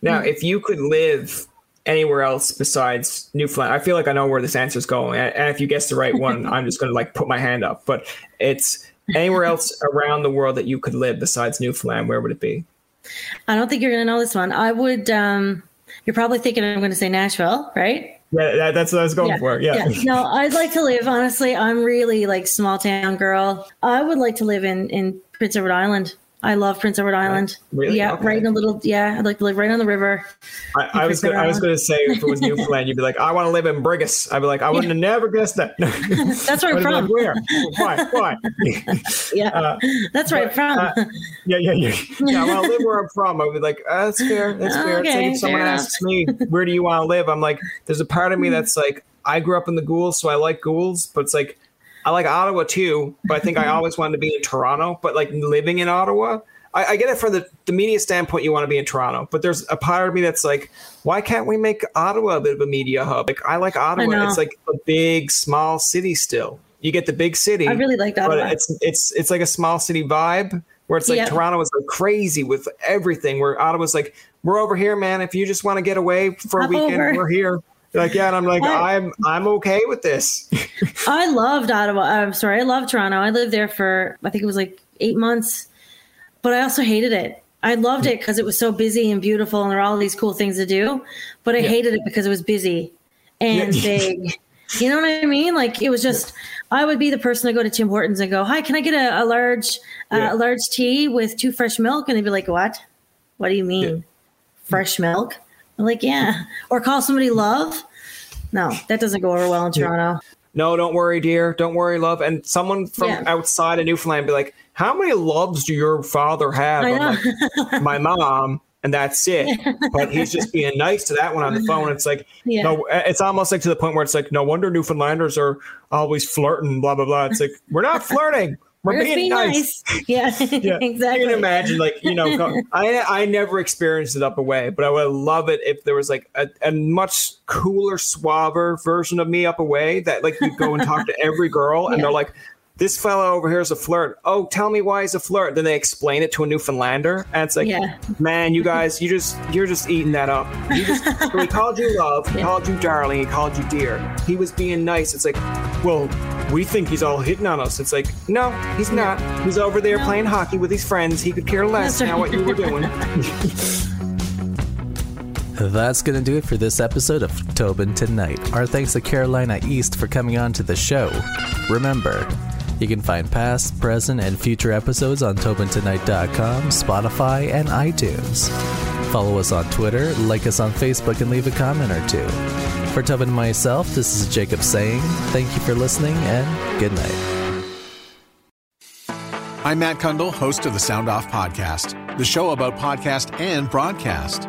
Now, Mm. if you could live anywhere else besides Newfoundland, I feel like I know where this answer is going. And and if you guess the right one, I'm just going to like put my hand up. But it's anywhere else around the world that you could live besides Newfoundland. Where would it be? I don't think you're going to know this one. I would. Um, you're probably thinking I'm going to say Nashville, right? Yeah, that's what I was going for. Yeah. No, I'd like to live. Honestly, I'm really like small town girl. I would like to live in in Prince Edward Island. I love Prince Edward Island. Really? Yeah, Okay. right in a little. Yeah, I'd like to live right on the river. I, I was gonna, I was going to say if it was Newfoundland, you'd be like, I want to live in Brigus. I'd be like, I wouldn't have never guessed that. That's where I'm from. Like, Where? Why? Why? Yeah, Uh, that's where I'm from. uh, yeah, yeah, yeah. Yeah, I want to live where I'm from. I'd be like, uh, that's fair. That's fair. it's like if someone asks me, where do you want to live? I'm like, there's a part of me that's like, I grew up in the ghouls, so I like ghouls, but it's like, I like Ottawa too, but I think I always wanted to be in Toronto. But like living in Ottawa, I, I get it from the, the media standpoint, you want to be in Toronto. But there's a part of me that's like, why can't we make Ottawa a bit of a media hub? Like I like Ottawa. know. It's like a big, small city still. You get the big city. I really liked but Ottawa. it's it's it's like a small city vibe where it's like Yep. Toronto is like crazy with everything. Where Ottawa's like, we're over here, man. If you just want to get away for a Hop weekend, over. we're here. Like, yeah, and I'm like, I- I'm I'm okay with this. I loved Ottawa. I'm sorry, I love Toronto. I lived there for I think it was like eight months, but I also hated it. I loved it because it was so busy and beautiful, and there were all these cool things to do. But I Yeah. hated it because it was busy and Yeah. big. You know what I mean? Like it was just. I would be the person to go to Tim Hortons and go, "Hi, can I get a, a large, uh, a large tea with two fresh milk?" And they'd be like, "What? What do you mean, Yeah. fresh milk?" I'm like, "Yeah." Or call somebody love. No, that doesn't go over well in Toronto. no, don't worry, dear. Don't worry, love. And someone from Yeah. outside of Newfoundland be like, how many loves do your father have? Like, my mom. And that's it. But he's just being nice to that one on the phone. It's like, Yeah. no, it's almost like to the point where it's like, no wonder Newfoundlanders are always flirting, blah, blah, blah. It's like, we're not flirting. We're, We're being, being nice. nice. Yeah, Yeah. exactly. You can imagine, like, you know, I I never experienced it up away, but I would love it if there was like a, a much cooler, suaver version of me up away that like you go and talk to every girl and Yeah. they're like, this fellow over here is a flirt. Oh, tell me why he's a flirt. Then they explain it to a Newfoundlander, and it's like, Yeah. man, you guys, you just you're just eating that up. You just so he called you love, he Yeah. called you darling, he called you dear. He was being nice. It's like, well, we think he's all hitting on us. It's like, no, he's not. He's over there No. playing hockey with his friends. He could care less That's now right. what you were doing. That's going to do it for this episode of Tobin Tonight. Our thanks to Carolina East for coming on to the show. Remember, you can find past, present, and future episodes on TobinTonight.com, Spotify, and iTunes. Follow us on Twitter, like us on Facebook, and leave a comment or two. For Tobin and myself, this is Jacob saying thank you for listening and good night. I'm Matt Cundill, host of the Sound Off Podcast, the show about podcast and broadcast.